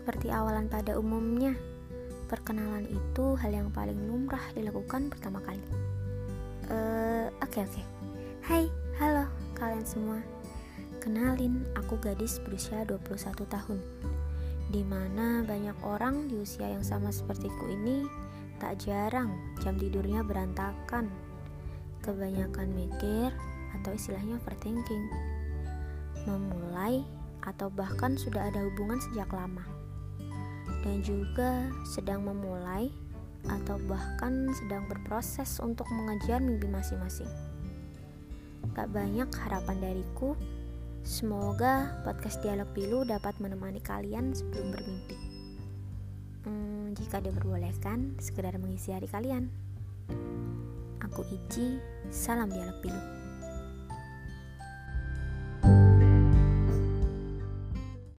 Seperti awalan pada umumnya, perkenalan itu hal yang paling lumrah dilakukan pertama kali. Eh, uh, oke okay, oke. Okay. Hai, halo kalian semua. Kenalin, aku gadis berusia 21 tahun. Di mana banyak orang di usia yang sama sepertiku ini tak jarang jam tidurnya berantakan. Kebanyakan mikir atau istilahnya overthinking. Memulai atau bahkan sudah ada hubungan sejak lama dan juga sedang memulai atau bahkan sedang berproses untuk mengejar mimpi masing-masing. Gak banyak harapan dariku, semoga podcast Dialog Pilu dapat menemani kalian sebelum bermimpi. Hmm, jika diperbolehkan, sekedar mengisi hari kalian. Aku Ici, salam Dialog Pilu.